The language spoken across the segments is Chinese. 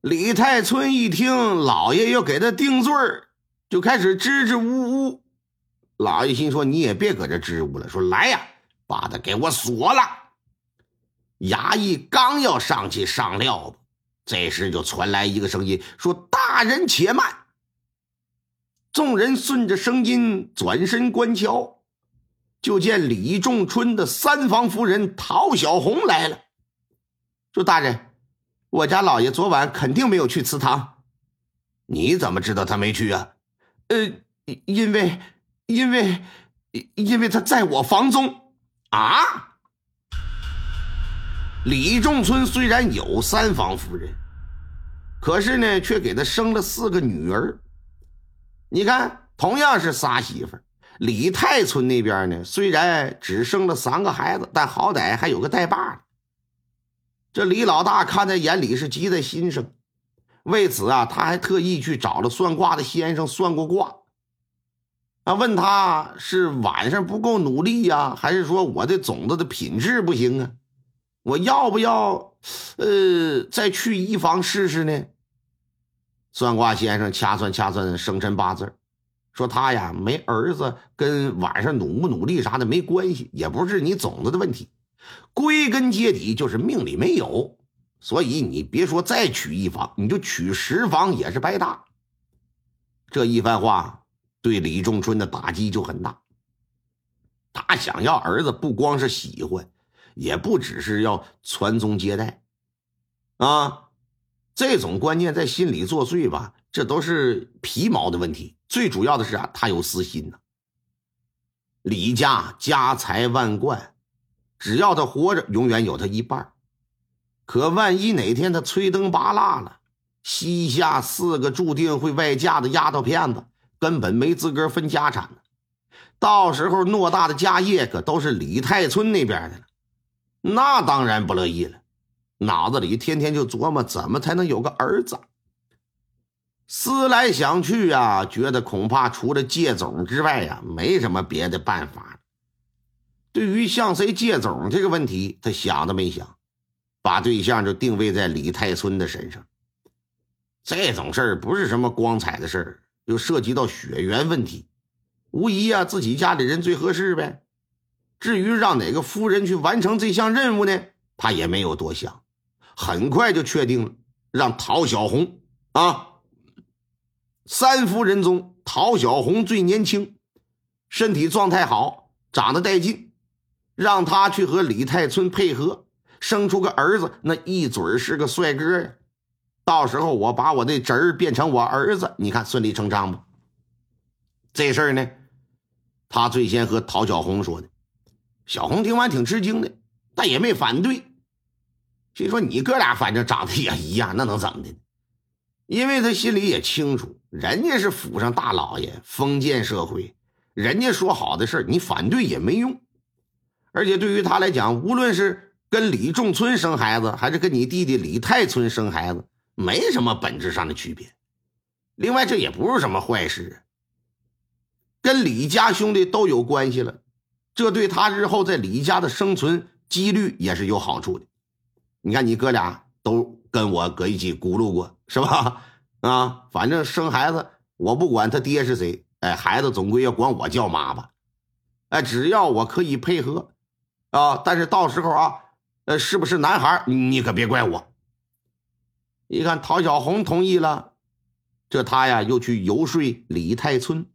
李太春一听老爷要给他定罪就开始支支吾吾。老爷心说：“你也别搁这支吾了，说来呀，把他给我锁了。”衙役刚要上去上料子，这时就传来一个声音说：“大人且慢。”众人顺着声音转身观瞧，就见李仲春的三房夫人陶小红来了，说：“大人，我家老爷昨晚肯定没有去祠堂。你怎么知道他没去啊？呃，因为，因为，因为他在我房中啊。”李仲春虽然有三房夫人，可是呢，却给他生了四个女儿。你看，同样是仨媳妇李太村那边呢，虽然只生了三个孩子，但好歹还有个带把的。这李老大看在眼里，是急在心上。为此啊，他还特意去找了算卦的先生算过卦。啊，问他是晚上不够努力呀，还是说我的种子的品质不行啊？我要不要，呃，再去一房试试呢？算卦先生掐算掐算生辰八字，说他呀没儿子，跟晚上努不努力啥的没关系，也不是你种子的问题，归根结底就是命里没有。所以你别说再娶一房，你就娶十房也是白搭。这一番话对李仲春的打击就很大。他想要儿子，不光是喜欢，也不只是要传宗接代，啊。这种观念在心里作祟吧，这都是皮毛的问题。最主要的是啊，他有私心呐。李家家财万贯，只要他活着，永远有他一半。可万一哪天他吹灯拔蜡了，膝下四个注定会外嫁的丫头片子，根本没资格分家产呢。到时候偌大的家业可都是李太村那边的了，那当然不乐意了。脑子里天天就琢磨怎么才能有个儿子。思来想去啊，觉得恐怕除了借种之外呀，没什么别的办法。对于向谁借种这个问题，他想都没想，把对象就定位在李太村的身上。这种事儿不是什么光彩的事儿，又涉及到血缘问题，无疑啊，自己家里人最合适呗。至于让哪个夫人去完成这项任务呢，他也没有多想。很快就确定了，让陶小红啊，三夫人中陶小红最年轻，身体状态好，长得带劲，让他去和李太春配合，生出个儿子，那一准是个帅哥呀。到时候我把我的侄儿变成我儿子，你看顺理成章不？这事儿呢，他最先和陶小红说的，小红听完挺吃惊的，但也没反对。心说你哥俩反正长得也一样，那能怎么的？因为他心里也清楚，人家是府上大老爷，封建社会，人家说好的事你反对也没用。而且对于他来讲，无论是跟李仲春生孩子，还是跟你弟弟李太春生孩子，没什么本质上的区别。另外，这也不是什么坏事，跟李家兄弟都有关系了，这对他日后在李家的生存几率也是有好处的。你看，你哥俩都跟我搁一起咕噜过，是吧？啊，反正生孩子，我不管他爹是谁，哎，孩子总归要管我叫妈吧？哎，只要我可以配合，啊，但是到时候啊，呃，是不是男孩，你可别怪我。一看陶小红同意了，这他呀又去游说李太春。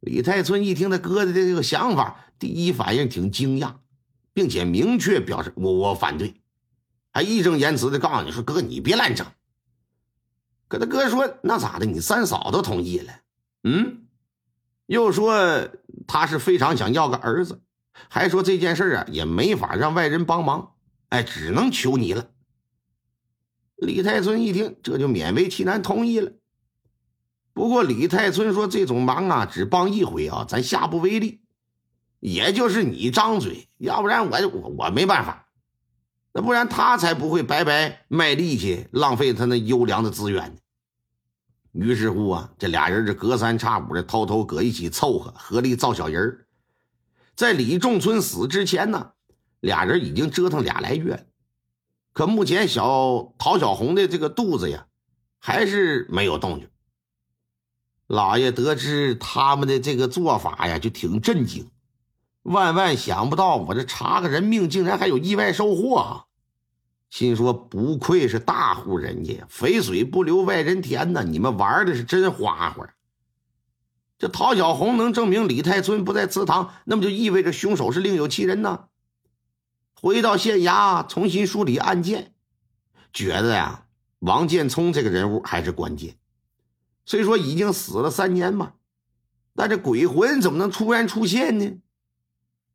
李太春一听他哥的这个想法，第一反应挺惊讶，并且明确表示我我反对。还义正言辞的告诉你说：“哥，你别乱整。”可他哥说：“那咋的？你三嫂都同意了，嗯，又说他是非常想要个儿子，还说这件事啊也没法让外人帮忙，哎，只能求你了。”李太春一听，这就勉为其难同意了。不过李太春说：“这种忙啊，只帮一回啊，咱下不为例。也就是你张嘴，要不然我我我没办法。”那不然他才不会白白卖力气，浪费他那优良的资源呢。于是乎啊，这俩人这隔三差五的偷偷搁一起凑合，合力造小人儿。在李仲春死之前呢，俩人已经折腾俩来月。可目前小陶小红的这个肚子呀，还是没有动静。老爷得知他们的这个做法呀，就挺震惊，万万想不到我这查个人命，竟然还有意外收获啊！心说不愧是大户人家，肥水不流外人田呐！你们玩的是真花花。这陶小红能证明李太村不在祠堂，那么就意味着凶手是另有其人呢。回到县衙，重新梳理案件，觉得呀，王建聪这个人物还是关键。虽说已经死了三年嘛，但这鬼魂怎么能突然出现呢？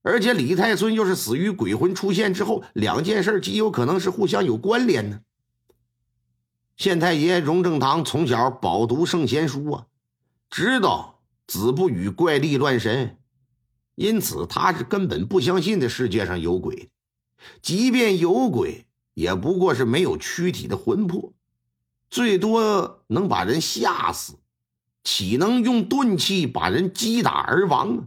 而且李太孙又是死于鬼魂出现之后，两件事极有可能是互相有关联呢。县太爷荣正堂从小饱读圣贤书啊，知道子不语怪力乱神，因此他是根本不相信这世界上有鬼，即便有鬼，也不过是没有躯体的魂魄。最多能把人吓死，岂能用钝器把人击打而亡啊？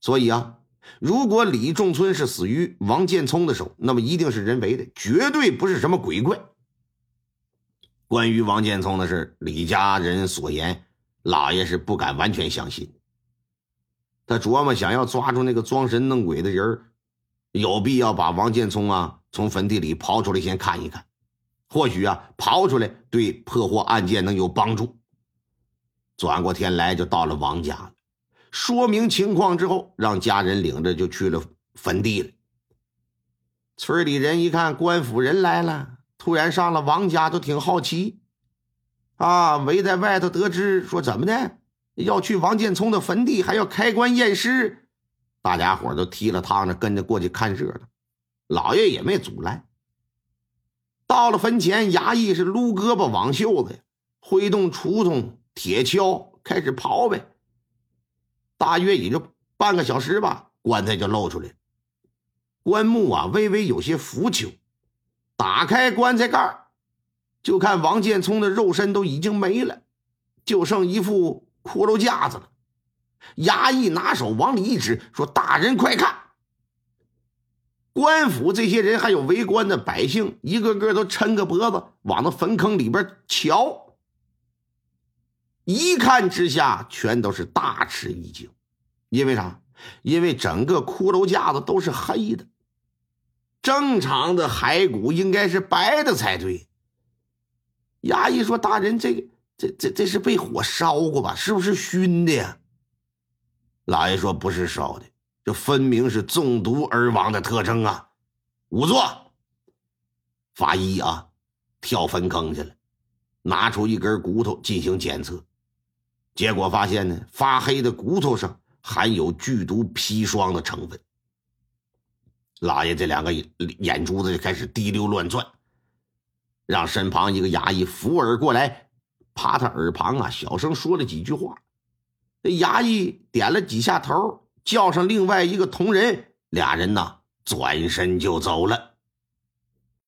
所以啊，如果李仲村是死于王建聪的手，那么一定是人为的，绝对不是什么鬼怪。关于王建聪的事，李家人所言，老爷是不敢完全相信。他琢磨，想要抓住那个装神弄鬼的人，有必要把王建聪啊从坟地里刨出来先看一看。或许啊，刨出来对破获案件能有帮助。转过天来就到了王家了，说明情况之后，让家人领着就去了坟地了。村里人一看官府人来了，突然上了王家，都挺好奇，啊，围在外头得知说怎么的，要去王建聪的坟地，还要开棺验尸，大家伙都踢了趟着跟着过去看热闹，老爷也没阻拦。到了坟前，衙役是撸胳膊挽袖子，挥动锄头、铁锹，开始刨呗。大约也就半个小时吧，棺材就露出来。棺木啊，微微有些腐朽。打开棺材盖就看王建聪的肉身都已经没了，就剩一副骷髅架子了。衙役拿手往里一指，说：“大人快看！”官府这些人还有围观的百姓，一个个都抻个脖子往那坟坑里边瞧。一看之下，全都是大吃一惊，因为啥？因为整个骷髅架子都是黑的，正常的骸骨应该是白的才对。衙役说：“大人，这个这这这是被火烧过吧？是不是熏的呀？”老爷说：“不是烧的。”这分明是中毒而亡的特征啊！仵作，法医啊，跳坟坑去了，拿出一根骨头进行检测，结果发现呢，发黑的骨头上含有剧毒砒霜的成分。老爷这两个眼珠子就开始滴溜乱转，让身旁一个衙役扶耳过来，趴他耳旁啊，小声说了几句话。这衙役点了几下头。叫上另外一个同仁，俩人呢转身就走了。